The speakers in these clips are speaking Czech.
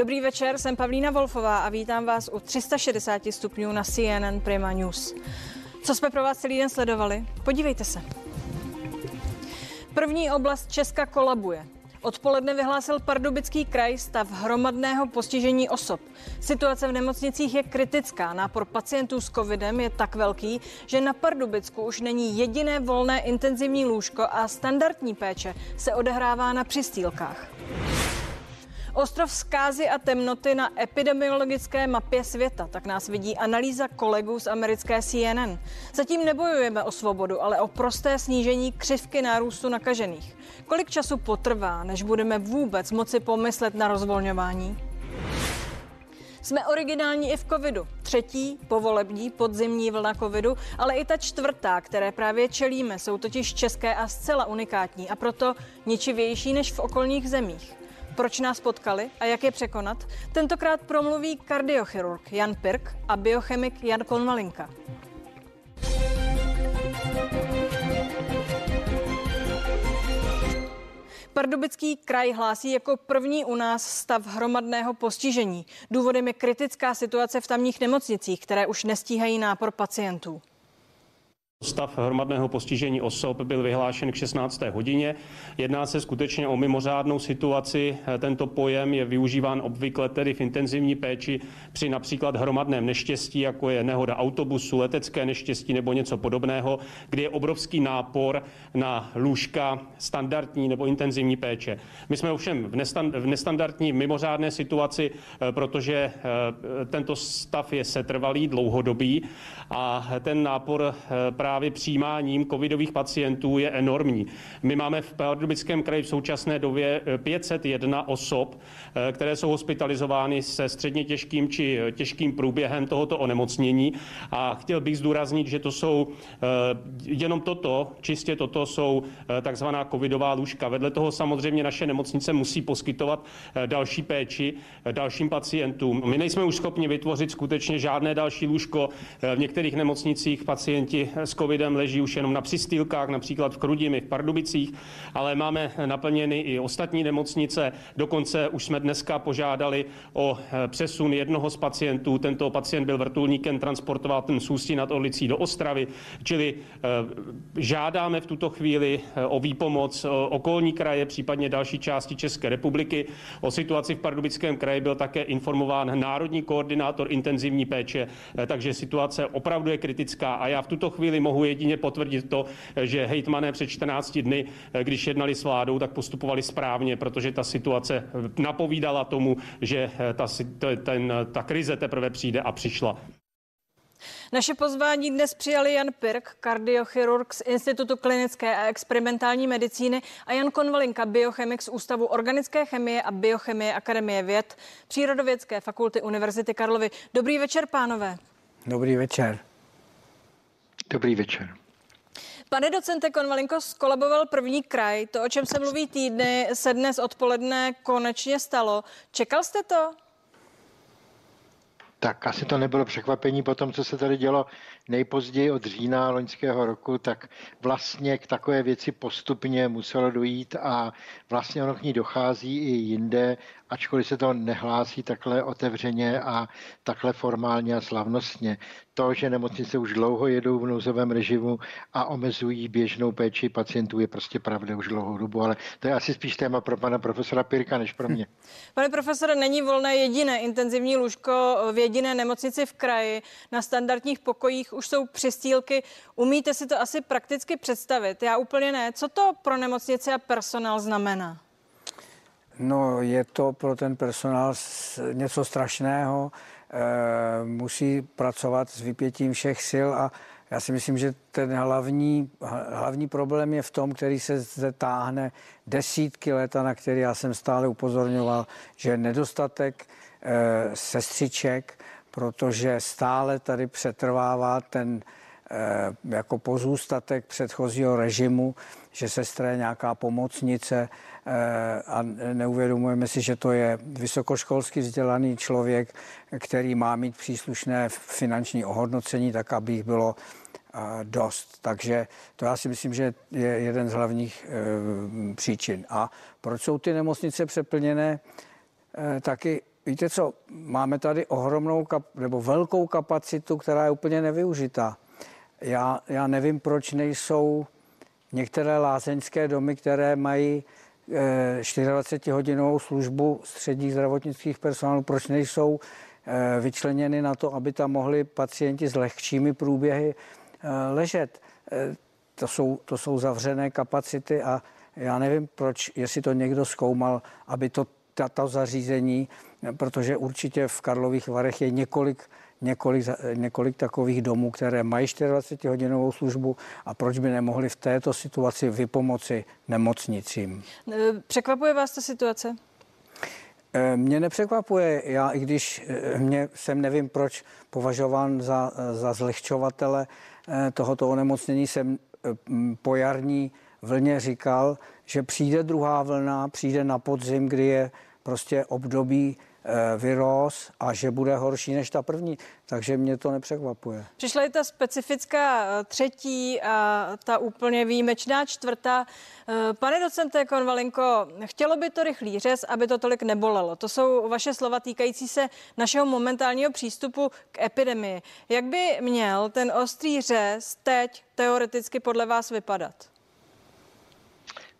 Dobrý večer, jsem Pavlína Wolfová a vítám vás u 360 stupňů na CNN Prima News. Co jsme pro vás celý den sledovali? Podívejte se. První oblast Česka kolabuje. Odpoledne vyhlásil Pardubický kraj stav hromadného postižení osob. Situace v nemocnicích je kritická. Nápor pacientů s covidem je tak velký, že na Pardubicku už není jediné volné intenzivní lůžko a standardní péče se odehrává na přistýlkách. Ostrov zkázy a temnoty na epidemiologické mapě světa, tak nás vidí analýza kolegů z americké CNN. Zatím nebojujeme o svobodu, ale o prosté snížení křivky nárůstu nakažených. Kolik času potrvá, než budeme vůbec moci pomyslet na rozvolňování? Jsme originální i v covidu. Třetí, povolební, podzimní vlna covidu, ale i ta čtvrtá, které právě čelíme, jsou totiž české a zcela unikátní a proto ničivější než v okolních zemích proč nás potkali a jak je překonat, tentokrát promluví kardiochirurg Jan Pirk a biochemik Jan Konvalinka. Pardubický kraj hlásí jako první u nás stav hromadného postižení. Důvodem je kritická situace v tamních nemocnicích, které už nestíhají nápor pacientů. Stav hromadného postižení osob byl vyhlášen k 16. hodině. Jedná se skutečně o mimořádnou situaci. Tento pojem je využíván obvykle tedy v intenzivní péči při například hromadném neštěstí, jako je nehoda autobusu, letecké neštěstí nebo něco podobného, kdy je obrovský nápor na lůžka standardní nebo intenzivní péče. My jsme ovšem v, nestand, v nestandardní mimořádné situaci, eh, protože eh, tento stav je setrvalý, dlouhodobý a ten nápor právě právě přijímáním covidových pacientů je enormní. My máme v Pardubickém kraji v současné době 501 eh, osob, eh, které jsou hospitalizovány se středně těžkým či eh, těžkým průběhem tohoto onemocnění. A chtěl bych zdůraznit, že to jsou jenom toto, čistě toto jsou takzvaná covidová lůžka. Vedle toho samozřejmě naše nemocnice musí poskytovat další péči dalším pacientům. My nejsme už schopni vytvořit skutečně žádné další lůžko. V některých nemocnicích pacienti s covidem leží už jenom na přistýlkách, například v Krudimi, v Pardubicích, ale máme naplněny i ostatní nemocnice. Dokonce už jsme dneska požádali o eh, přesun jednoho z pacientů. Tento pacient byl vrtulníkem transportován z Ústí nad Orlicí do Ostravy, čili eh, žádáme v tuto chvíli eh, o výpomoc okolní kraje, případně další části České republiky. O situaci v Pardubickém kraji byl také informován národní koordinátor intenzivní péče, takže situace opravdu je kritická a já v tuto chvíli mohu jedině potvrdit to, že hejtmané před 14 dny, když jednali s vládou, tak postupovali správně, protože ta situace napovídala tomu, že ta, ten, ta krize teprve přijde a přišla. Naše pozvání dnes přijali Jan Pirk, kardiochirurg z Institutu klinické a experimentální medicíny a Jan Konvalinka, biochemik z Ústavu organické chemie a biochemie Akademie věd Přírodovědské fakulty Univerzity Karlovy. Dobrý večer, pánové. Dobrý večer. Dobrý večer. Pane docente Konvalinko, skolaboval první kraj. To, o čem se mluví týdny, se dnes odpoledne konečně stalo. Čekal jste to? Tak asi to nebylo překvapení po tom, co se tady dělo nejpozději od října loňského roku, tak vlastně k takové věci postupně muselo dojít a vlastně ono k ní dochází i jinde ačkoliv se to nehlásí takhle otevřeně a takhle formálně a slavnostně. To, že nemocnice už dlouho jedou v nouzovém režimu a omezují běžnou péči pacientů, je prostě pravda už dlouhou dobu, ale to je asi spíš téma pro pana profesora Pirka než pro mě. Pane profesore, není volné jediné intenzivní lůžko v jediné nemocnici v kraji. Na standardních pokojích už jsou přistýlky. Umíte si to asi prakticky představit? Já úplně ne. Co to pro nemocnice a personál znamená? No, je to pro ten personál něco strašného. E, musí pracovat s vypětím všech sil a já si myslím, že ten hlavní, hlavní problém je v tom, který se zde táhne desítky let a na který já jsem stále upozorňoval, že nedostatek e, sestřiček, protože stále tady přetrvává ten e, jako pozůstatek předchozího režimu, že sestra je nějaká pomocnice, Eh, a neuvědomujeme si, že to je vysokoškolsky vzdělaný člověk, který má mít příslušné finanční ohodnocení, tak aby jich bylo eh, dost. Takže to já si myslím, že je jeden z hlavních eh, příčin. A proč jsou ty nemocnice přeplněné? Taky víte co, máme tady ohromnou kap, nebo velkou kapacitu, která je úplně nevyužitá. Já, já nevím, proč nejsou některé lázeňské domy, které mají 24-hodinovou eh, službu středních zdravotnických personálů, proč nejsou eh, vyčleněny na to, aby tam mohli pacienti s lehčími průběhy eh, ležet. To jsou, to jsou zavřené kapacity a já nevím, proč, jestli to někdo zkoumal, aby to tato zařízení, protože určitě v Karlových Varech je několik několik, několik takových domů, které mají 24-hodinovou službu a proč by nemohli v této situaci vypomoci nemocnicím. Překvapuje vás ta situace? Eh, mě nepřekvapuje, já i když eh, mě jsem nevím proč považován za, za zlehčovatele eh, tohoto onemocnění, jsem po jarní vlně říkal, že přijde druhá vlna, přijde na podzim, kdy je prostě období Eh, vyrost a že bude horší než ta první. Takže mě to nepřekvapuje. Přišla i ta specifická eh, třetí a ta úplně výjimečná čtvrtá. Eh, pane docente Konvalinko, chtělo by to rychlý řez, aby to tolik nebolelo. To jsou vaše slova týkající se našeho momentálního přístupu k epidemii. Jak by měl ten ostrý řez teď teoreticky podle vás vypadat?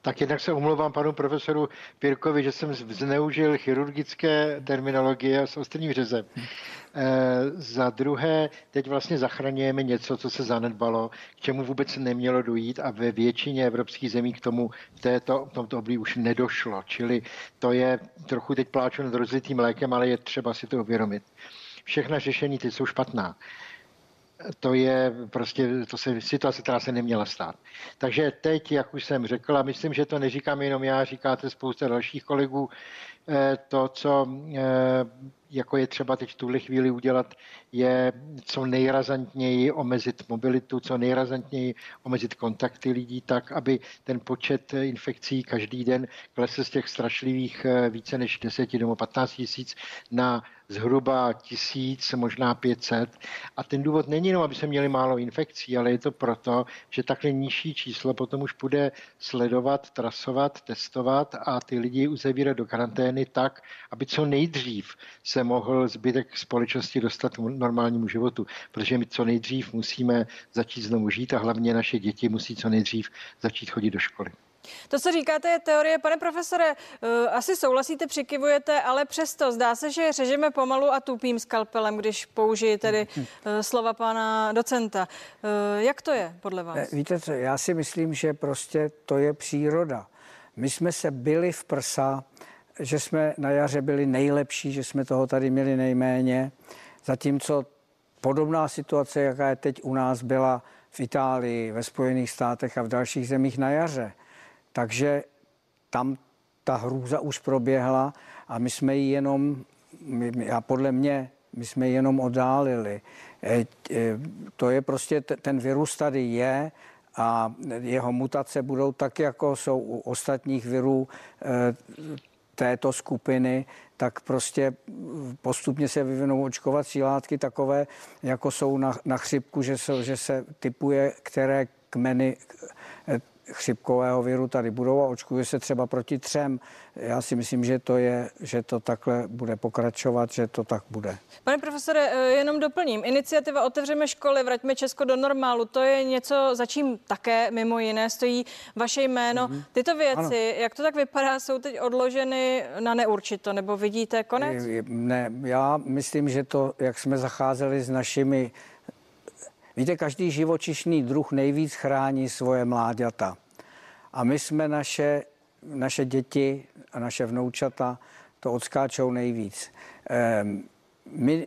Tak jednak se omlouvám panu profesoru Pirkovi, že jsem zneužil chirurgické terminologie s ostrým řezem. E, za druhé, teď vlastně zachraňujeme něco, co se zanedbalo, k čemu vůbec nemělo dojít a ve většině evropských zemí k tomu v této, v tomto období už nedošlo. Čili to je trochu teď pláču nad rozlitým lékem, ale je třeba si to uvědomit. Všechna řešení teď jsou špatná to je prostě to se, situace, která se neměla stát. Takže teď, jak už jsem řekl, a myslím, že to neříkám jenom já, říkáte spousta dalších kolegů, eh, to, co eh, jako je třeba teď v tuhle chvíli udělat, je co nejrazantněji omezit mobilitu, co nejrazantněji omezit kontakty lidí tak, aby ten počet infekcí každý den klesl z těch strašlivých eh, více než 10 nebo 15 tisíc na zhruba tisíc, možná 500. A ten důvod není jenom, aby se měli málo infekcí, ale je to proto, že takhle nižší číslo potom už bude sledovat, trasovat, testovat a ty lidi uzavírat do karantény tak, aby co nejdřív se mohl zbytek společnosti dostat k normálnímu životu. Protože my co nejdřív musíme začít znovu žít a hlavně naše děti musí co nejdřív začít chodit do školy. To, co říkáte, je teorie. Pane profesore, eh, asi souhlasíte, přikivujete, ale přesto zdá se, že řežeme pomalu a tupým skalpelem, když použiji tedy eh, slova pana docenta. Eh, jak to je podle vás? Víte co, já si myslím, že prostě to je příroda. My jsme se byli v prsa, že jsme na jaře byli nejlepší, že jsme toho tady měli nejméně, zatímco podobná situace, jaká je teď u nás, byla v Itálii, ve Spojených státech a v dalších zemích na jaře. Takže tam ta hrůza už proběhla a my jsme ji jenom, a podle mě, my jsme ji jenom oddálili. E, e, to je prostě, ten virus tady je a jeho mutace budou tak, jako jsou u ostatních virů e, této skupiny, tak prostě postupně se vyvinou očkovací látky takové, jako jsou na, na chřipku, že se, že se typuje, které kmeny chřipkového viru tady budou a očkuje se třeba proti třem. Já si myslím, že to je, že to takhle bude pokračovat, že to tak bude. Pane profesore, eh, jenom doplním. Iniciativa Otevřeme školy, vraťme Česko do normálu, to je něco, za čím také mimo jiné stojí vaše jméno. Mm-hmm. Tyto věci, ano. jak to tak vypadá, jsou teď odloženy na neurčito, nebo vidíte konec? Ne, já myslím, že to, jak jsme zacházeli s našimi Víte, každý živočišný druh nejvíc chrání svoje mláďata. A my jsme naše, naše děti a naše vnoučata to odskáčou nejvíc. Ehm, my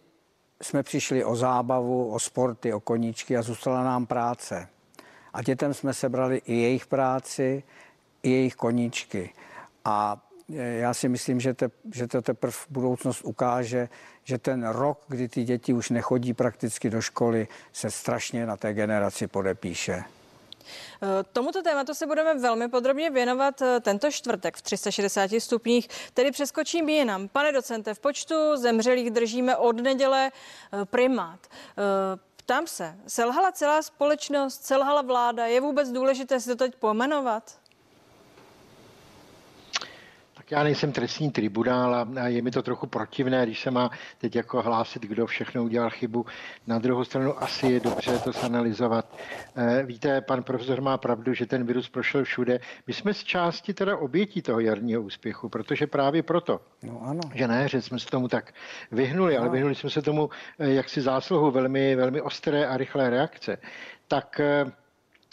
jsme přišli o zábavu, o sporty, o koníčky a zůstala nám práce. A dětem jsme sebrali i jejich práci, i jejich koníčky. A e, já si myslím, že, te, že to teprve budoucnost ukáže, že ten rok, kdy ty děti už nechodí prakticky do školy, se strašně na té generaci podepíše. E, tomuto tématu se budeme velmi podrobně věnovat e, tento čtvrtek v 360 stupních, tedy přeskočím jinam. Pane docente, v počtu zemřelých držíme od neděle e, primát. Ptám se, selhala celá společnost, selhala vláda, je vůbec důležité si to teď pomenovat? Já nejsem trestní tribunál a je mi to trochu protivné, když se má teď jako hlásit, kdo všechno udělal chybu. Na druhou stranu asi je dobře to zanalizovat. Eh, víte, pan profesor má pravdu, že ten virus prošel všude. My jsme z části teda obětí toho jarního úspěchu, protože právě proto, no, ano. že ne, že jsme se tomu tak vyhnuli, no. ale vyhnuli jsme se tomu eh, jaksi zásluhu velmi, velmi ostré a rychlé reakce, tak eh,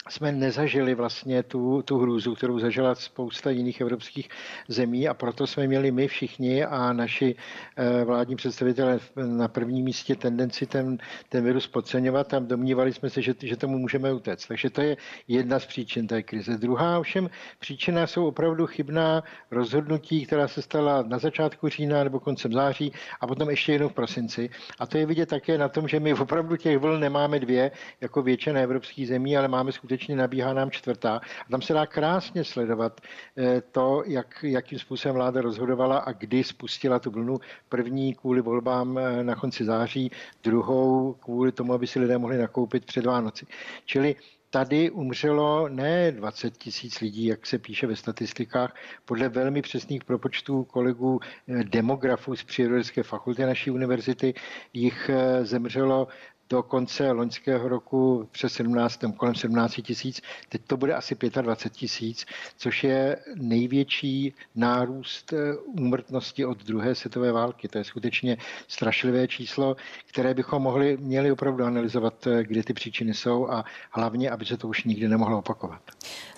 jsme nezažili vlastně tu, tu hrůzu, kterou zažila spousta jiných evropských zemí a proto jsme měli my všichni a naši eh, vládní představitelé na prvním místě tendenci ten, ten virus podceňovat a domnívali jsme se, že, že tomu můžeme utéct. Takže to je jedna z příčin té krize. Druhá ovšem příčina jsou opravdu chybná rozhodnutí, která se stala na začátku října nebo koncem září a potom ještě jednou v prosinci. A to je vidět také na tom, že my opravdu těch vln nemáme dvě, jako většina evropských zemí, ale máme skutečně skutečně nabíhá nám čtvrtá. A tam se dá krásně sledovat eh, to, jak, jakým způsobem vláda rozhodovala a kdy spustila tu vlnu. První kvůli volbám eh, na konci září, druhou kvůli tomu, aby si lidé mohli nakoupit před Vánoci. Čili tady umřelo ne 20 tisíc lidí, jak se píše ve statistikách, podle velmi přesných propočtů kolegů eh, demografů z Přírodovědecké fakulty naší univerzity jich zemřelo do konce loňského roku přes 17, kolem 17 tisíc, teď to bude asi 25 tisíc, což je největší nárůst eh, úmrtnosti od druhé světové války. To je skutečně strašlivé číslo, které bychom mohli, měli opravdu analyzovat, eh, kde ty příčiny jsou a hlavně, aby se to už nikdy nemohlo opakovat.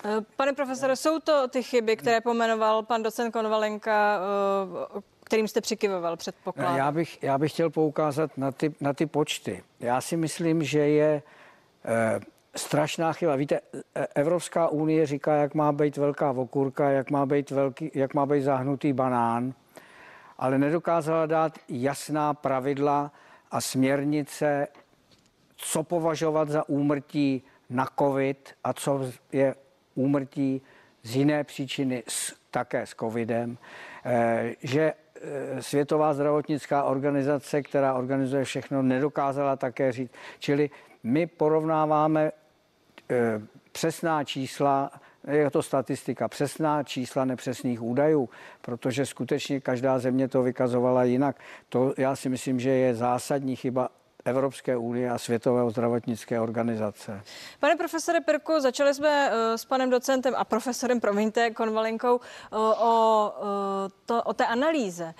Eh, pane profesore, jsou to ty chyby, které pomenoval pan docent Konvalenka, kterým jste přikyvoval, předpokládám. Já bych, já bych chtěl poukázat na ty, na ty počty. Já si myslím, že je eh, strašná chyba. Víte, e, Evropská unie říká, jak má být velká okurka, jak má být, velký, jak má být zahnutý banán, ale nedokázala dát jasná pravidla a směrnice, co považovat za úmrtí na COVID a co je úmrtí z jiné příčiny, s, také s covidem, e, že Eh, Světová zdravotnická organizace, která organizuje všechno, nedokázala také říct. Čili my porovnáváme eh, přesná čísla, je to statistika, přesná čísla nepřesných údajů, protože skutečně každá země to vykazovala jinak. To já si myslím, že je zásadní chyba Evropské unie a Světové zdravotnické organizace. Pane profesore Pirku, začali jsme uh, s panem docentem a profesorem, promiňte, Konvalinkou uh, o, uh, to, o té analýze.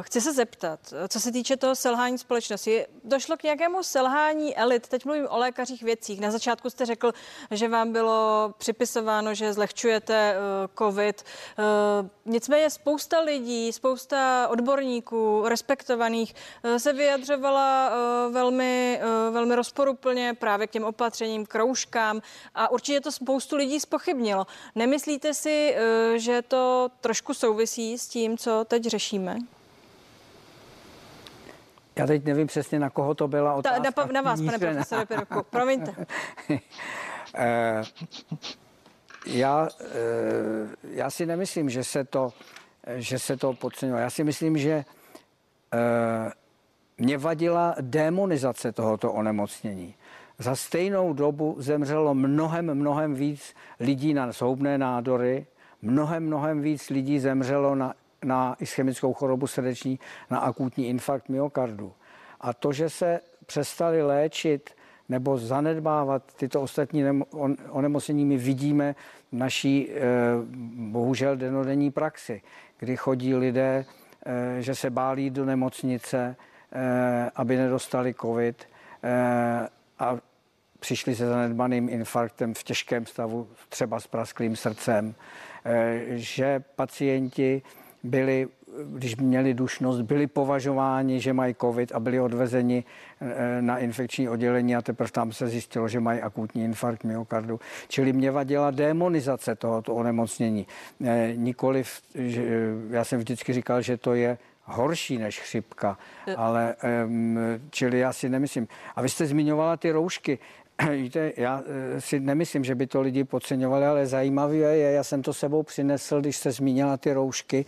Chci se zeptat, co se týče toho selhání společnosti. Došlo k nějakému selhání elit? Teď mluvím o lékařích věcích. Na začátku jste řekl, že vám bylo připisováno, že zlehčujete COVID. Nicméně spousta lidí, spousta odborníků, respektovaných, se vyjadřovala uh, velmi, eh, velmi rozporuplně právě k těm opatřením, kroužkám a určitě to spoustu lidí spochybnilo. Nemyslíte si, eh, že to trošku souvisí s tím, co teď řešíme? Já teď nevím přesně, na koho to byla otázka. Ta, na, na vás, pane profesore Piroku. Promiňte. Eh, já, já si nemyslím, že se to, že se to podceňuje. Já si myslím, že mě vadila demonizace tohoto onemocnění. Za stejnou dobu zemřelo mnohem, mnohem víc lidí na zhoubné nádory, mnohem, mnohem víc lidí zemřelo na, na ischemickou chorobu srdeční, na akutní infarkt myokardu. A to, že se přestali léčit nebo zanedbávat tyto ostatní onemocnění, my vidíme v naší eh, bohužel denodenní praxi, kdy chodí lidé, eh, že se bálí do nemocnice, aby nedostali covid eh, a přišli se zanedbaným infarktem v těžkém stavu, třeba s prasklým srdcem, eh, že pacienti byli, když měli dušnost, byli považováni, že mají covid a byli odvezeni na infekční oddělení a teprve tam se zjistilo, že mají akutní infarkt myokardu. Čili mě vadila demonizace tohoto onemocnění. Nikoliv, já jsem vždycky říkal, že to je horší než chřipka, ale čili já si nemyslím. A vy jste zmiňovala ty roušky. Víte, já eh, si nemyslím, že by to lidi podceňovali, ale zajímavé je, já jsem to sebou přinesl, když se zmínila ty roušky,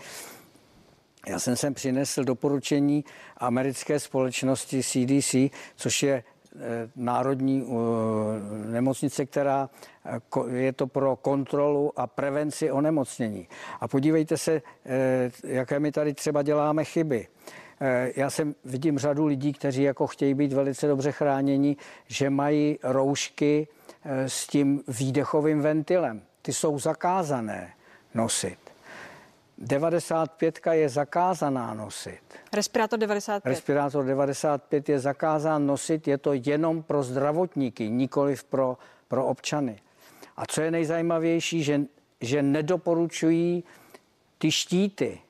já jsem sem přinesl doporučení americké společnosti CDC, což je národní nemocnice, která je to pro kontrolu a prevenci onemocnění. A podívejte se, jaké my tady třeba děláme chyby. Já jsem vidím řadu lidí, kteří jako chtějí být velice dobře chráněni, že mají roušky s tím výdechovým ventilem. Ty jsou zakázané nosit. 95 je zakázaná nosit. Respirátor 95. Respirátor 95 je zakázán nosit, je to jenom pro zdravotníky, nikoliv pro, pro občany. A co je nejzajímavější, že, že nedoporučují ty štíty,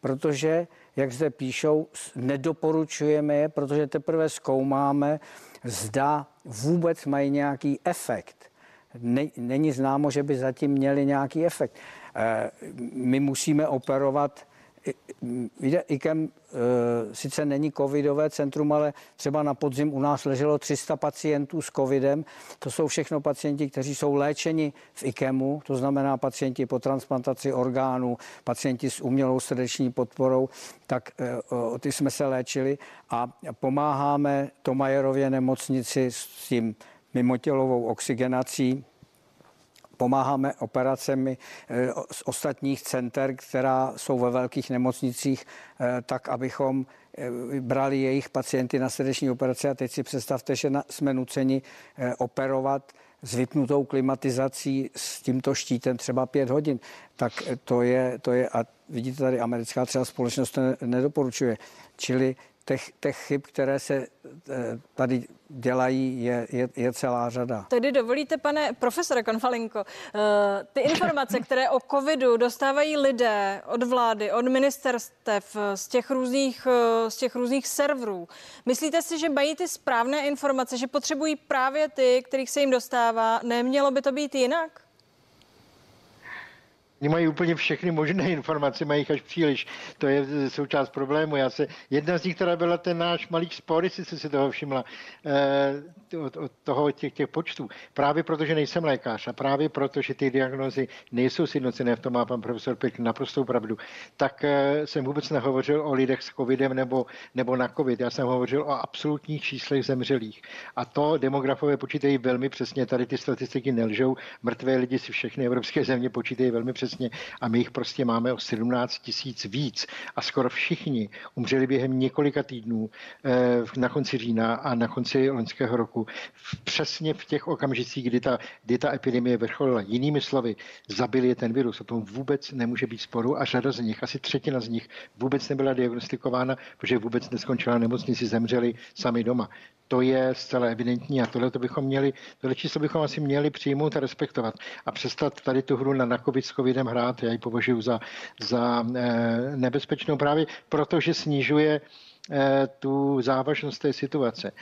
protože, jak zde píšou, nedoporučujeme je, protože teprve zkoumáme, zda vůbec mají nějaký efekt. Není známo, že by zatím měli nějaký efekt. Eh, my musíme operovat Víte, IKEM e, sice není covidové centrum, ale třeba na podzim u nás leželo 300 pacientů s covidem. To jsou všechno pacienti, kteří jsou léčeni v IKEMu, to znamená pacienti po transplantaci orgánů, pacienti s umělou srdeční podporou, tak e, o ty jsme se léčili a pomáháme Tomajerově nemocnici s tím mimotělovou oxygenací, Pomáháme operacemi eh, z ostatních center, která jsou ve velkých nemocnicích, eh, tak abychom eh, brali jejich pacienty na srdeční operace a teď si představte, že jsme nuceni operovat s vypnutou klimatizací s tímto štítem třeba pět hodin, tak to je, to je a vidíte tady americká třeba společnost to nedoporučuje. Čili těch, těch chyb, které se eh, tady dělají, je, je, je celá řada. Tedy dovolíte, pane profesore Konfalinko, eh, ty informace, které o covidu dostávají lidé od vlády, od ministerstev, z těch různých, eh, z těch různých serverů, myslíte si, že mají ty správné informace, že potřebují právě ty, kterých se jim dostává? Nemělo by to být jinak? Oni mají úplně všechny možné informace, mají jich až příliš. To je součást problému. Já se, jedna z nich, která byla ten náš malý spor, jestli jste si toho všimla, eh, od, od toho těch, těch počtů. Právě proto, že nejsem lékař a právě proto, že ty diagnózy nejsou sjednocené, v tom má pan profesor Pěk naprostou pravdu, tak eh, jsem vůbec nehovořil o lidech s covidem nebo, nebo na covid. Já jsem hovořil o absolutních číslech zemřelých. A to demografové počítají velmi přesně. Tady ty statistiky nelžou. Mrtvé lidi si všechny evropské země počítají velmi přesně přesně a my jich prostě máme o 17 tisíc víc a skoro všichni umřeli během několika týdnů eh, na konci října a na konci loňského roku přesně v těch okamžicích, kdy ta, kdy ta epidemie vrcholila. Jinými slovy, zabili je ten virus, o tom vůbec nemůže být sporu a řada z nich, asi třetina z nich vůbec nebyla diagnostikována, protože vůbec neskončila nemocnici, zemřeli sami doma. To je zcela evidentní a tohle to bychom měli, tohle číslo bychom asi měli přijmout a respektovat a přestat tady tu hru na nakovit s covidem hrát. Já ji považuji za, za eh, nebezpečnou právě protože snižuje eh, tu závažnost té situace.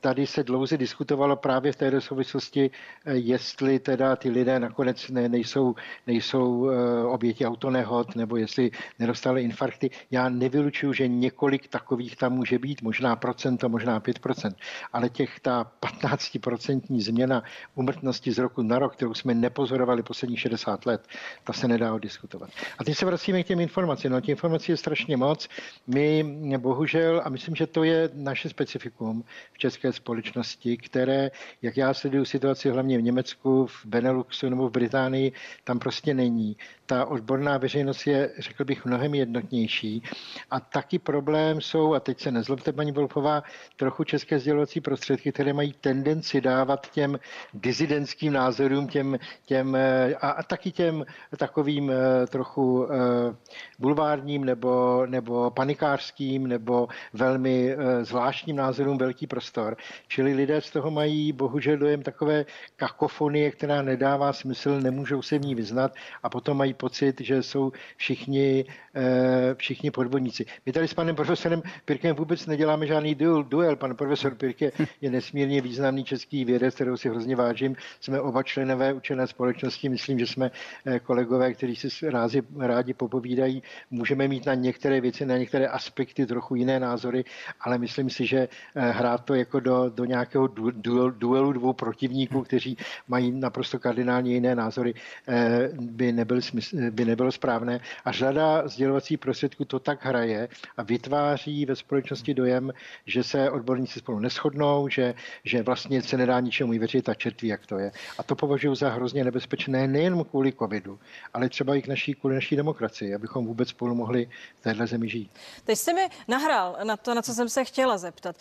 Tady se dlouze diskutovalo právě v této souvislosti, eh, jestli teda ty lidé nakonec ne, nejsou, nejsou eh, oběti autonehod nebo jestli nedostali infarkty. Já nevylučuju, že několik takových tam může být, možná procento, možná 5%, ale těch ta 15% změna umrtnosti z roku na rok, kterou jsme nepozorovali posledních 60 let, ta se nedá diskutovat. A teď se vracíme k těm informacím. No, těch informací je strašně moc. My bohužel, a myslím, že to je naše specifikum, v české společnosti, které, jak já sleduju situaci hlavně v Německu, v Beneluxu nebo v Británii, tam prostě není. Ta odborná veřejnost je, řekl bych, mnohem jednotnější. A taky problém jsou, a teď se nezlobte, paní Wolfová, trochu české sdělovací prostředky, které mají tendenci dávat těm dizidentským názorům, těm, těm a, a taky těm takovým eh, trochu eh, bulvárním nebo, nebo panikářským nebo velmi eh, zvláštním názorům velký velký prostor. Čili lidé z toho mají bohužel dojem takové kakofonie, která nedává smysl, nemůžou se v ní vyznat a potom mají pocit, že jsou všichni, eh, všichni podvodníci. My tady s panem profesorem Pirkem vůbec neděláme žádný duel. duel. Pan profesor Pirke je nesmírně významný český vědec, kterou si hrozně vážím. Jsme oba členové učené společnosti. Myslím, že jsme eh, kolegové, kteří si rádi, rádi popovídají. Můžeme mít na některé věci, na některé aspekty trochu jiné názory, ale myslím si, že eh, hrát dát to jako do, do nějakého du, du, duelu dvou protivníků, kteří mají naprosto kardinálně jiné názory, eh, by, nebyl smysl, by nebylo správné. A řada sdělovací prostředků to tak hraje a vytváří ve společnosti dojem, že se odborníci spolu neschodnou, že, že vlastně se nedá ničemu věřit a čertví, jak to je. A to považuji za hrozně nebezpečné nejen kvůli covidu, ale třeba i k naší, kvůli naší demokracii, abychom vůbec spolu mohli v téhle zemi žít. Teď jste mi nahrál na to, na co jsem se chtěla zeptat.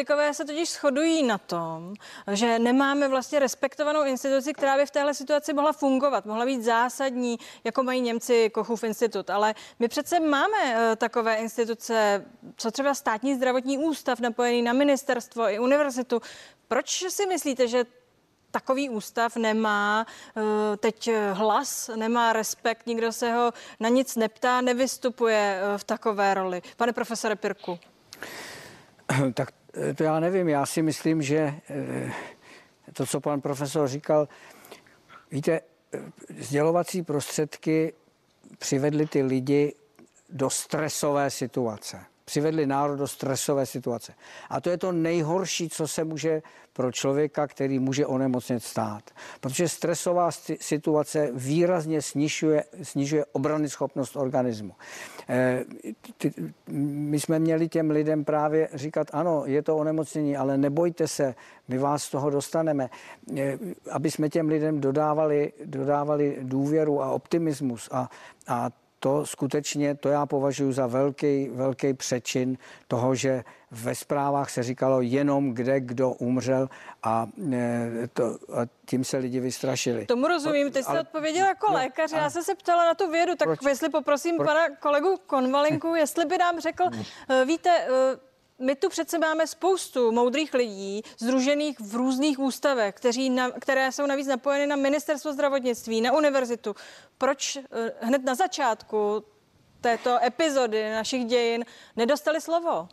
Politikové se totiž shodují na tom, že nemáme vlastně respektovanou instituci, která by v téhle situaci mohla fungovat, mohla být zásadní, jako mají Němci Kochův institut. Ale my přece máme eh, takové instituce, co třeba státní zdravotní ústav napojený na ministerstvo i univerzitu. Proč si myslíte, že takový ústav nemá uh, teď hlas, nemá respekt, nikdo se ho na nic neptá, nevystupuje uh, v takové roli. Pane profesore Pirku. Tak eh, to já nevím. Já si myslím, že to, co pan profesor říkal, víte, sdělovací prostředky přivedly ty lidi do stresové situace přivedli národ do stresové situace. A to je to nejhorší, co se může pro člověka, který může onemocnit stát. Protože stresová situace výrazně snižuje, snižuje obrany schopnost organismu. E, ty, my jsme měli těm lidem právě říkat, ano, je to onemocnění, ale nebojte se, my vás z toho dostaneme. E, aby jsme těm lidem dodávali, dodávali důvěru a optimismus a, a to skutečně, to já považuji za velký, velký přečin toho, že ve zprávách se říkalo jenom kde kdo umřel a, e, to, a tím se lidi vystrašili. Tomu rozumím, teď jste ale, odpověděl jako no, lékař, já jsem se ptala na tu vědu, tak proč, jestli poprosím proč, pana kolegu Konvalinku, jestli by nám řekl, e, víte, e, my tu přece máme spoustu moudrých lidí, združených v různých ústavech, kteří na, které jsou navíc napojeny na ministerstvo zdravotnictví, na univerzitu. Proč eh, hned na začátku této epizody našich dějin nedostali slovo?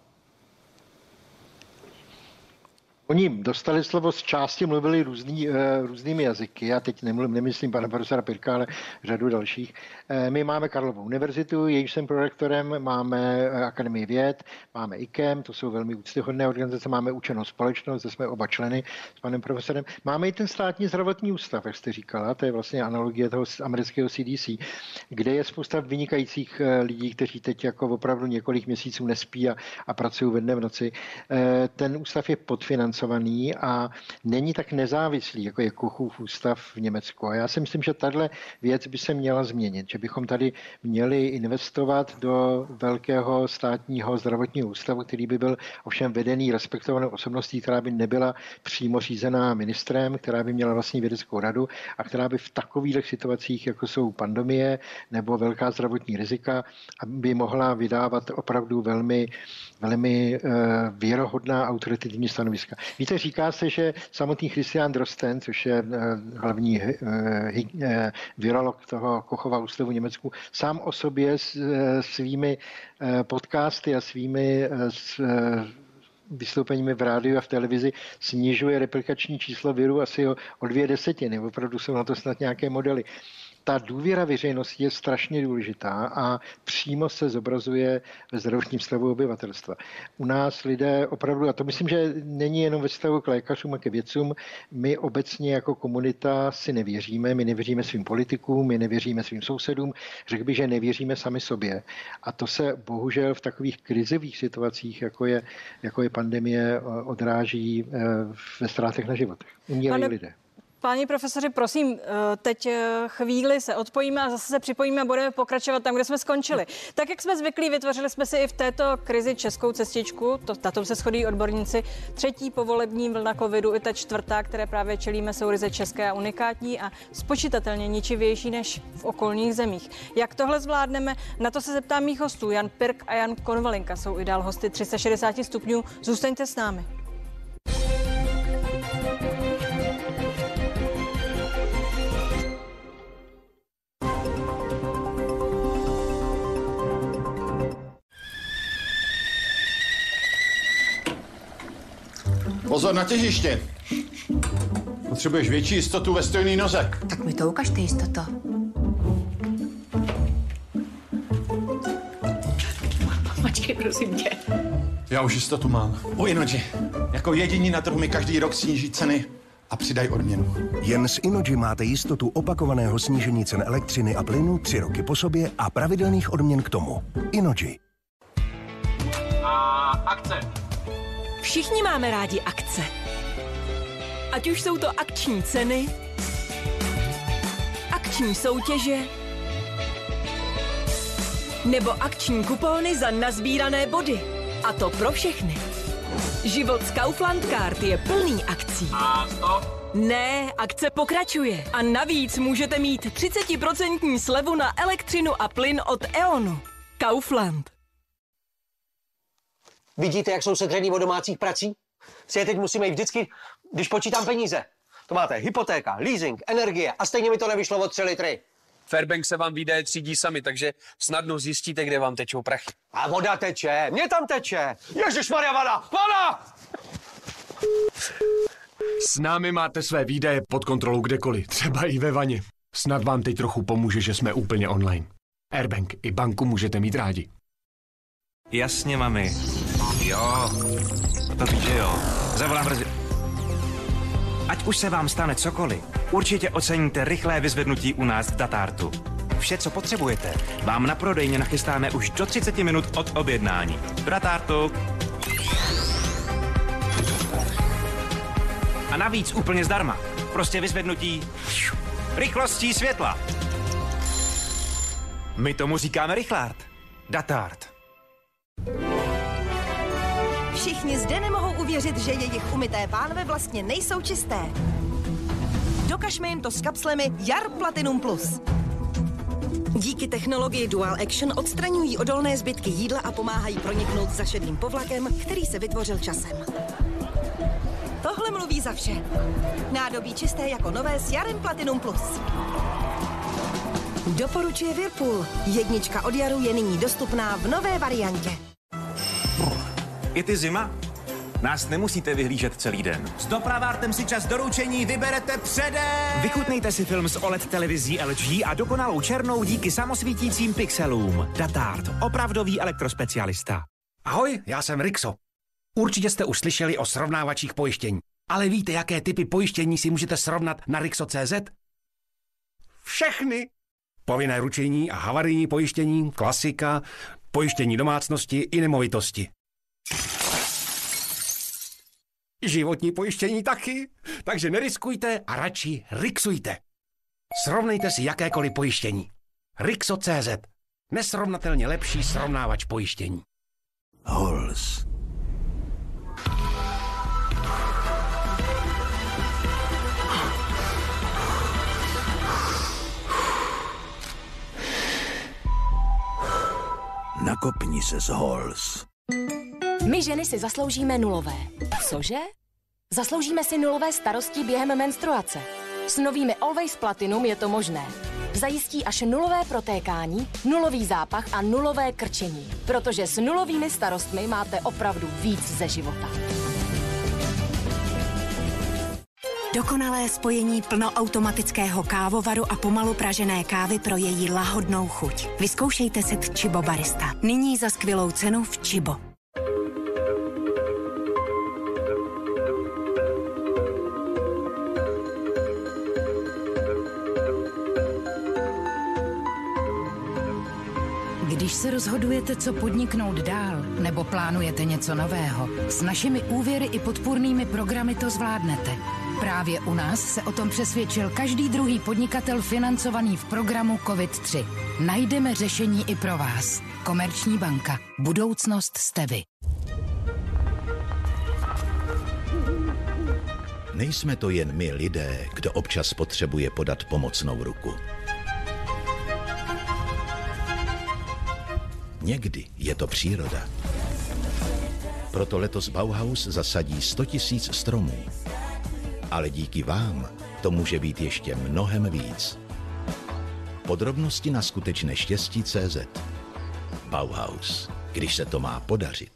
Oni dostali slovo z části, mluvili různý, uh, různými jazyky. Já teď nemluvím, nemyslím pana profesora Pirka, ale řadu dalších. Uh, my máme Karlovou univerzitu, jejíž jsem prorektorem, máme uh, Akademii věd, máme IKEM, to jsou velmi úctyhodné organizace, máme učenou společnost, kde jsme oba členy s panem profesorem. Máme i ten státní zdravotní ústav, jak jste říkala, to je vlastně analogie toho amerického CDC, kde je spousta vynikajících lidí, kteří teď jako opravdu několik měsíců nespí a, a pracují ve dne v noci. Ten ústav je podfinancovaný financovaný a není tak nezávislý, jako je Kochův ústav v Německu. A já si myslím, že tahle věc by se měla změnit, že bychom tady měli investovat do velkého státního zdravotního ústavu, který by byl ovšem vedený respektovanou osobností, která by nebyla přímo řízená ministrem, která by měla vlastní vědeckou radu a která by v takových situacích, jako jsou pandemie nebo velká zdravotní rizika, by mohla vydávat opravdu velmi, velmi uh, věrohodná autoritativní stanoviska. Víte, říká se, že samotný Christian Drosten, což je eh, hlavní eh, eh, virolog toho Kochova ústavu Německu, sám o sobě s svými podcasty a svými vystoupeními v rádiu a v televizi snižuje replikační číslo viru asi o, o dvě desetiny. Opravdu jsou na to snad nějaké modely ta důvěra veřejnosti je strašně důležitá a přímo se zobrazuje ve zdravotním stavu obyvatelstva. U nás lidé opravdu, a to myslím, že není jenom ve stavu k lékařům a ke vědcům, my obecně jako komunita si nevěříme, my nevěříme svým politikům, my nevěříme svým sousedům, řekl bych, že nevěříme sami sobě. A to se bohužel v takových krizových situacích, jako je, jako je pandemie, odráží eh, ve ztrátech na životech. Umírají lidé. Páni profesoři, prosím, eh, teď eh, chvíli se odpojíme a zase se připojíme a budeme pokračovat tam, kde jsme skončili. Tak, jak jsme zvyklí, vytvořili jsme si i v této krizi českou cestičku, to, tato se schodí odborníci. Třetí povolební vlna covidu i ta čtvrtá, které právě čelíme, jsou ryze české a unikátní a spočítatelně ničivější než v okolních zemích. Jak tohle zvládneme? Na to se zeptám mých hostů. Jan Pirk a Jan Konvalinka jsou i dál hosty 360 stupňů. Zůstaňte s námi. Pozor na těžiště. Potřebuješ větší jistotu ve stojný noze. Tak mi to ukažte jistoto. Počkej, prosím tě. Já už jistotu mám. U Inoji. Jako jediní na trhu mi každý rok sníží ceny a přidaj odměnu. Jen s Inoji máte jistotu opakovaného snížení cen elektřiny a plynu tři roky po sobě a pravidelných odměn k tomu. Inoji. A akce. Všichni máme rádi akce. Ať už jsou to akční ceny, akční soutěže, nebo akční kupóny za nazbírané body. A to pro všechny. Život z Kaufland Card je plný akcí. A stop. Ne, akce pokračuje. A navíc můžete mít 30% slevu na elektřinu a plyn od E.ONu. Kaufland. Vidíte, jak jsou sedřený o domácích prací? Si je teď musíme jít vždycky, když počítám peníze. To máte hypotéka, leasing, energie a stejně mi to nevyšlo o 3 litry. Fairbank se vám výdaje třídí sami, takže snadno zjistíte, kde vám tečou prachy. A voda teče, mě tam teče. Ježiš Maria, voda, voda! S námi máte své výdaje pod kontrolou kdekoliv, třeba i ve vaně. Snad vám teď trochu pomůže, že jsme úplně online. Airbank i banku můžete mít rádi. Jasně, mami. Jo, to víš, že jo. Zavolám brzy. Ať už se vám stane cokoliv, určitě oceníte rychlé vyzvednutí u nás v Datartu. Vše, co potřebujete, vám na prodejně nachystáme už do 30 minut od objednání. Do Datartu. A navíc úplně zdarma. Prostě vyzvednutí rychlostí světla. My tomu říkáme rychlát. Datart. Všichni zde nemohou uvěřit, že jejich umyté pánve vlastně nejsou čisté. Dokažme jim to s kapslemi Jar Platinum Plus. Díky technologii Dual Action odstraňují odolné zbytky jídla a pomáhají proniknout za šedým povlakem, který se vytvořil časem. Tohle mluví za vše. Nádobí čisté jako nové s Jarem Platinum Plus. Doporučuje Whirlpool. Jednička od Jaru je nyní dostupná v nové variantě. Je ty zima? Nás nemusíte vyhlížet celý den. S dopravártem si čas doručení vyberete předem. Vychutnejte si film s OLED televizí LG a dokonalou černou díky samosvítícím pixelům. Datart, opravdový elektrospecialista. Ahoj, já jsem Rixo. Určitě jste už slyšeli o srovnávačích pojištění. Ale víte, jaké typy pojištění si můžete srovnat na Rixo.cz? Všechny! Povinné ručení a havarijní pojištění, klasika, pojištění domácnosti i nemovitosti. Životní pojištění taky, takže neriskujte a radši rixujte. Srovnejte si jakékoliv pojištění. Rixo.cz. Nesrovnatelně lepší srovnávač pojištění. Hols. Nakopni se z Hols. My ženy si zasloužíme nulové. Cože? Zasloužíme si nulové starosti během menstruace. S novými Always Platinum je to možné. Zajistí až nulové protékání, nulový zápach a nulové krčení. Protože s nulovými starostmi máte opravdu víc ze života. Dokonalé spojení plnoautomatického kávovaru a pomalu pražené kávy pro její lahodnou chuť. Vyzkoušejte set Chibo Barista. Nyní za skvělou cenu v Chibo. Když se rozhodujete, co podniknout dál, nebo plánujete něco nového, s našimi úvěry i podpůrnými programy to zvládnete. Právě u nás se o tom přesvědčil každý druhý podnikatel financovaný v programu COVID-3. Najdeme řešení i pro vás. Komerční banka. Budoucnost jste vy. Nejsme to jen my lidé, kdo občas potřebuje podat pomocnou ruku. Někdy je to příroda. Proto letos Bauhaus zasadí 100 tisíc stromů. Ale díky vám to může být ještě mnohem víc. Podrobnosti na skutečné štěstí CZ. Bauhaus. Když se to má podařit.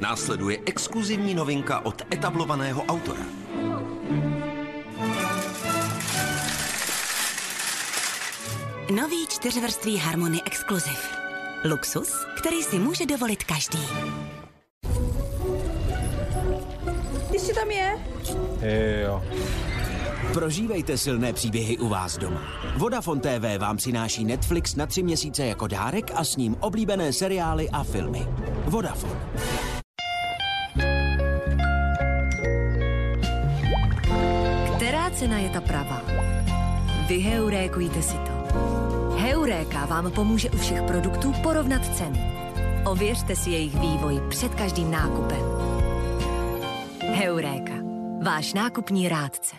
Následuje exkluzivní novinka od etablovaného autora. Nový čtyřvrstvý Harmony Exclusive. Luxus, který si může dovolit každý. Ještě tam je? Jo. Prožívejte silné příběhy u vás doma. Vodafone TV vám přináší Netflix na tři měsíce jako dárek a s ním oblíbené seriály a filmy. Vodafone. Která cena je ta pravá? Vyheurékujte si to. Heuréka vám pomůže u všech produktů porovnat ceny. Ověřte si jejich vývoj před každým nákupem. Heuréka. Váš nákupní rádce.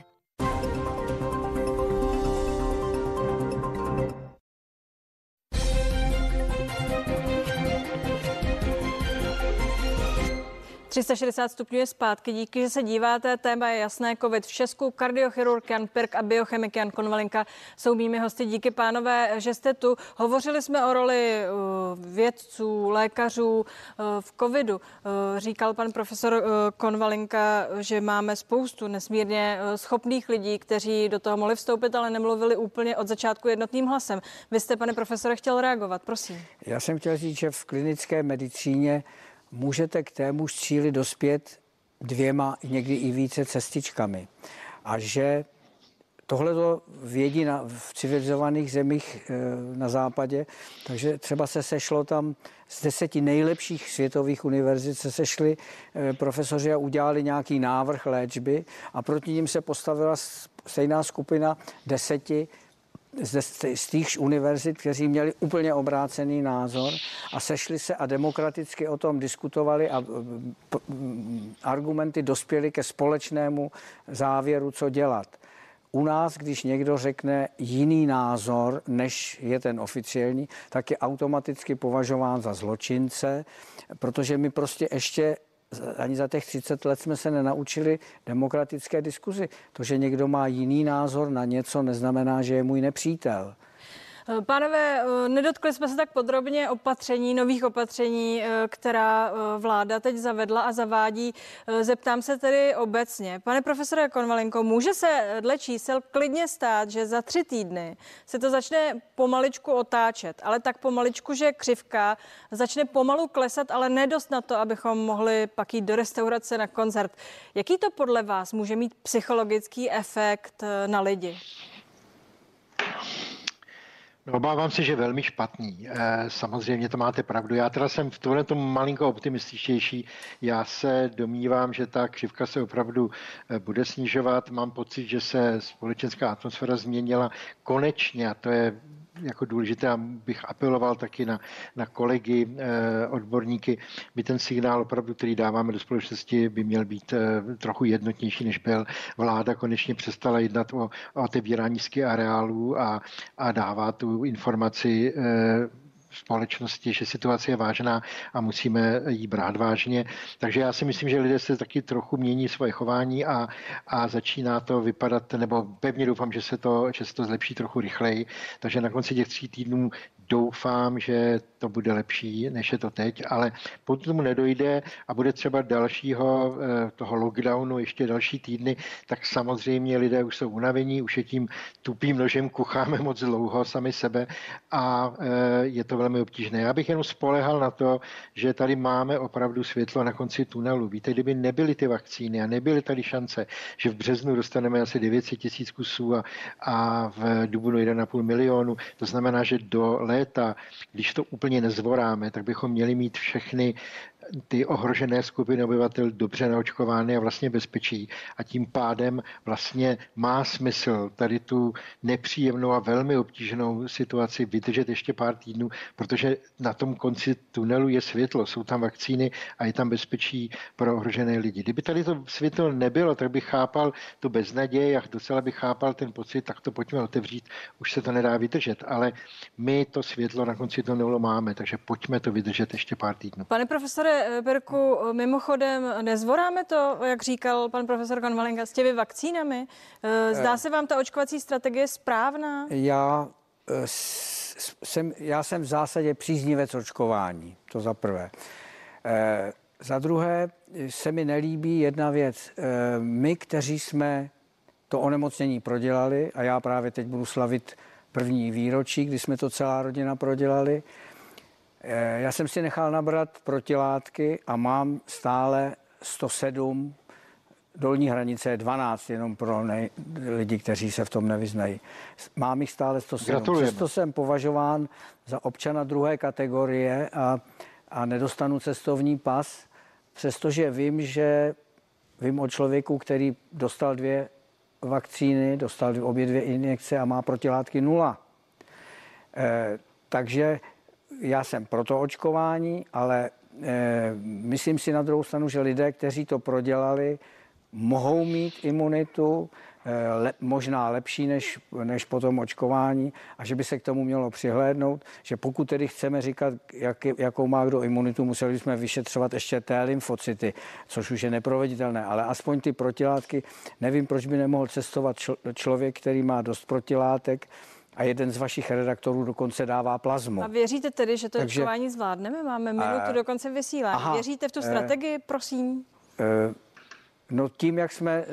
360 stupňů je zpátky. Díky, že se díváte. Téma je jasné. COVID v Česku. Kardiochirurg Jan Pirk a biochemik Jan Konvalinka jsou mými hosty. Díky, pánové, že jste tu. Hovořili jsme o roli uh, vědců, lékařů uh, v covidu. Uh, říkal pan profesor Konvalinka, že máme spoustu nesmírně schopných lidí, kteří do toho mohli vstoupit, ale nemluvili úplně od začátku jednotným hlasem. Vy jste, pane profesore, chtěl reagovat, prosím. Já jsem chtěl říct, že v klinické medicíně můžete k témuž cíli dospět dvěma, někdy i více cestičkami. A že tohle to vědí na, v civilizovaných zemích e, na západě, takže třeba se sešlo tam z deseti nejlepších světových univerzit se sešli e, profesoři a udělali nějaký návrh léčby a proti ním se postavila stejná skupina deseti z, z těch univerzit, kteří měli úplně obrácený názor a sešli se a demokraticky o tom diskutovali a argumenty dospěly ke společnému závěru, co dělat. U nás, když někdo řekne jiný názor, než je ten oficiální, tak je automaticky považován za zločince, protože my prostě ještě ani za těch 30 let jsme se nenaučili demokratické diskuzi. To, že někdo má jiný názor na něco, neznamená, že je můj nepřítel. Pánové, nedotkli jsme se tak podrobně opatření, nových opatření, která vláda teď zavedla a zavádí. Zeptám se tedy obecně. Pane profesore Konvalenko, může se dle čísel klidně stát, že za tři týdny se to začne pomaličku otáčet, ale tak pomaličku, že křivka začne pomalu klesat, ale nedost na to, abychom mohli pak jít do restaurace na koncert. Jaký to podle vás může mít psychologický efekt na lidi? No, obávám se, že velmi špatný. Eh, samozřejmě to máte pravdu. Já teda jsem v tomhle tom malinko optimističtější. Já se domnívám, že ta křivka se opravdu eh, bude snižovat. Mám pocit, že se společenská atmosféra změnila konečně a to je jako důležité a bych apeloval taky na, na kolegy, eh, odborníky, by ten signál opravdu, který dáváme do společnosti, by měl být eh, trochu jednotnější, než byl. Vláda konečně přestala jednat o, o otevírání areálů a, a dává tu informaci eh, společnosti, že situace je vážná a musíme ji brát vážně. Takže já si myslím, že lidé se taky trochu mění svoje chování a, a začíná to vypadat, nebo pevně doufám, že se to, že se to zlepší trochu rychleji. Takže na konci těch tří týdnů doufám, že to bude lepší, než je to teď, ale pokud tomu nedojde a bude třeba dalšího eh, toho lockdownu ještě další týdny, tak samozřejmě lidé už jsou unavení, už je tím tupým nožem kucháme moc dlouho sami sebe a eh, je to velmi obtížné. Já bych jenom spolehal na to, že tady máme opravdu světlo na konci tunelu. Víte, kdyby nebyly ty vakcíny a nebyly tady šance, že v březnu dostaneme asi 900 tisíc kusů a, a v dubnu 1,5 milionu, to znamená, že do když to úplně nezvoráme, tak bychom měli mít všechny ty ohrožené skupiny obyvatel dobře naočkovány a vlastně bezpečí. A tím pádem vlastně má smysl tady tu nepříjemnou a velmi obtížnou situaci vydržet ještě pár týdnů, protože na tom konci tunelu je světlo, jsou tam vakcíny a je tam bezpečí pro ohrožené lidi. Kdyby tady to světlo nebylo, tak bych chápal tu beznaděj a docela bych chápal ten pocit, tak to pojďme otevřít, už se to nedá vydržet, ale my to světlo na konci tunelu máme, takže pojďme to vydržet ještě pár týdnů. Pane profesore, Berku, mimochodem nezvoráme to, jak říkal pan profesor Konvalinga, s těmi vakcínami? Eh, zdá se vám ta očkovací strategie správná? Já eh, jsem, já jsem v zásadě příznivec očkování, to za prvé. Za druhé se mi nelíbí jedna věc. My, kteří jsme to onemocnění prodělali, a já právě teď budu slavit první výročí, kdy jsme to celá rodina prodělali, Eh, já jsem si nechal nabrat protilátky a mám stále 107 dolní hranice je 12 jenom pro nej, lidi, kteří se v tom nevyznají. Mám jich stále 107. Gratulujeme. Přesto jsem považován za občana druhé kategorie a, a nedostanu cestovní pas, přestože vím, že vím o člověku, který dostal dvě vakcíny, dostal obě dvě injekce a má protilátky nula. Eh, takže já jsem pro to očkování, ale eh, myslím si na druhou stranu, že lidé, kteří to prodělali, mohou mít imunitu, eh, le, možná lepší než, než po tom očkování a že by se k tomu mělo přihlédnout, že pokud tedy chceme říkat, jak, jakou má kdo imunitu, museli bychom vyšetřovat ještě té lymfocyty, což už je neproveditelné, ale aspoň ty protilátky, nevím, proč by nemohl cestovat čl, člověk, který má dost protilátek, a jeden z vašich redaktorů dokonce dává plazmu. A věříte tedy, že to Takže- očkování zvládneme? Máme minutu A- do konce vysílání. Aha, Věříte v tu eh, strategii? Prosím. Eh, No tím, jak jsme eh,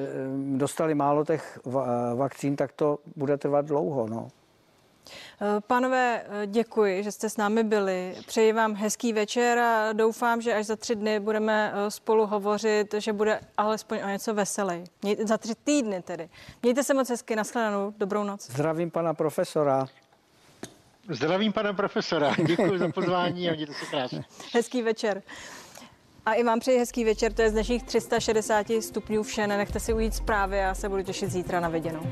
dostali málo těch va- vakcín, tak to bude trvat dlouho. No. Eh, Pánové, eh, děkuji, že jste s námi byli. Přeji vám hezký večer a doufám, že až za tři dny budeme eh, spolu hovořit, že bude alespoň o něco veselý. Za tři týdny tedy. Mějte se moc hezky, nashledanou, dobrou noc. Zdravím pana profesora. Zdravím pana profesora, děkuji za pozvání a mějte se krásně. Hezký večer. A i vám přeji hezký večer, to je z dnešních 360 stupňů vše. Nenechte si ujít zprávy a já se budu těšit zítra na viděnou.